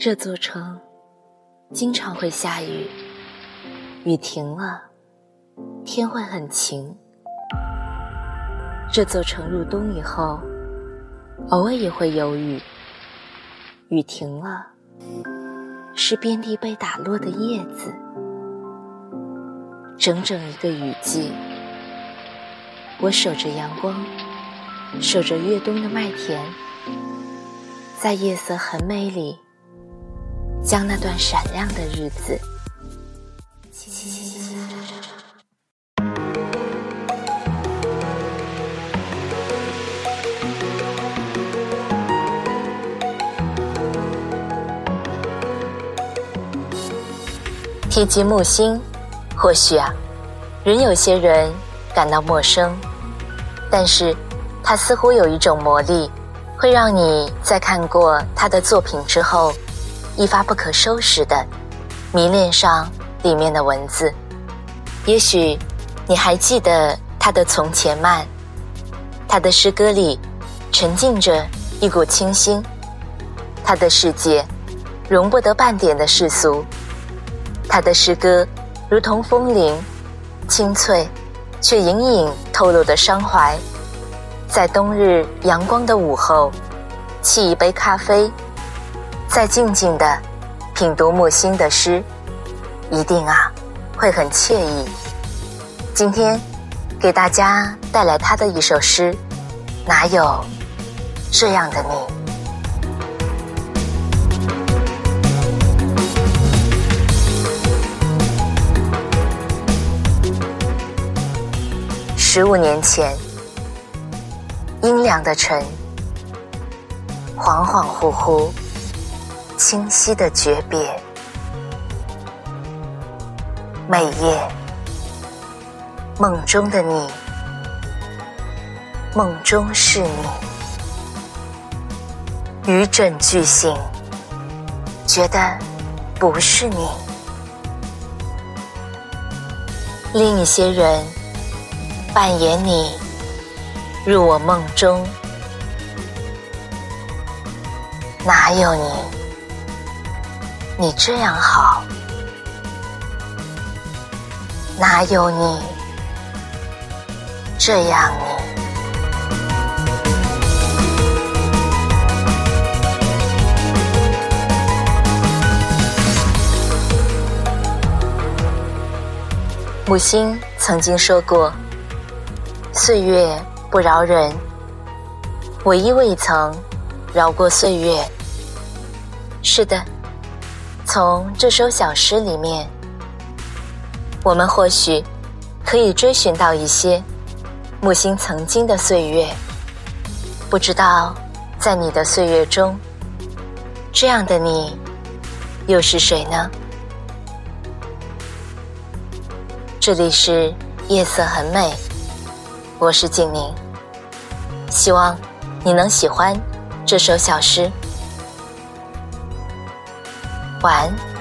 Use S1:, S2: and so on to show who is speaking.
S1: 这座城经常会下雨，雨停了，天会很晴。这座城入冬以后，偶尔也会有雨，雨停了，是遍地被打落的叶子。整整一个雨季，我守着阳光，守着越冬的麦田，在夜色很美里。将那段闪亮的日子，提及木星，或许啊，仍有些人感到陌生，但是它似乎有一种魔力，会让你在看过他的作品之后。一发不可收拾的迷恋上里面的文字，也许你还记得他的从前慢，他的诗歌里沉浸着一股清新，他的世界容不得半点的世俗，他的诗歌如同风铃，清脆却隐隐透露的伤怀，在冬日阳光的午后，沏一杯咖啡。再静静的品读木心的诗，一定啊会很惬意。今天给大家带来他的一首诗，哪有这样的你？十五年前，阴凉的晨，恍恍惚惚。清晰的诀别，每夜。梦中的你，梦中是你，余枕俱醒，觉得不是你。另一些人扮演你，入我梦中，哪有你？你这样好，哪有你这样你？母星曾经说过：“岁月不饶人，唯一未曾饶过岁月。”是的。从这首小诗里面，我们或许可以追寻到一些木心曾经的岁月。不知道在你的岁月中，这样的你又是谁呢？这里是夜色很美，我是静宁，希望你能喜欢这首小诗。晚安。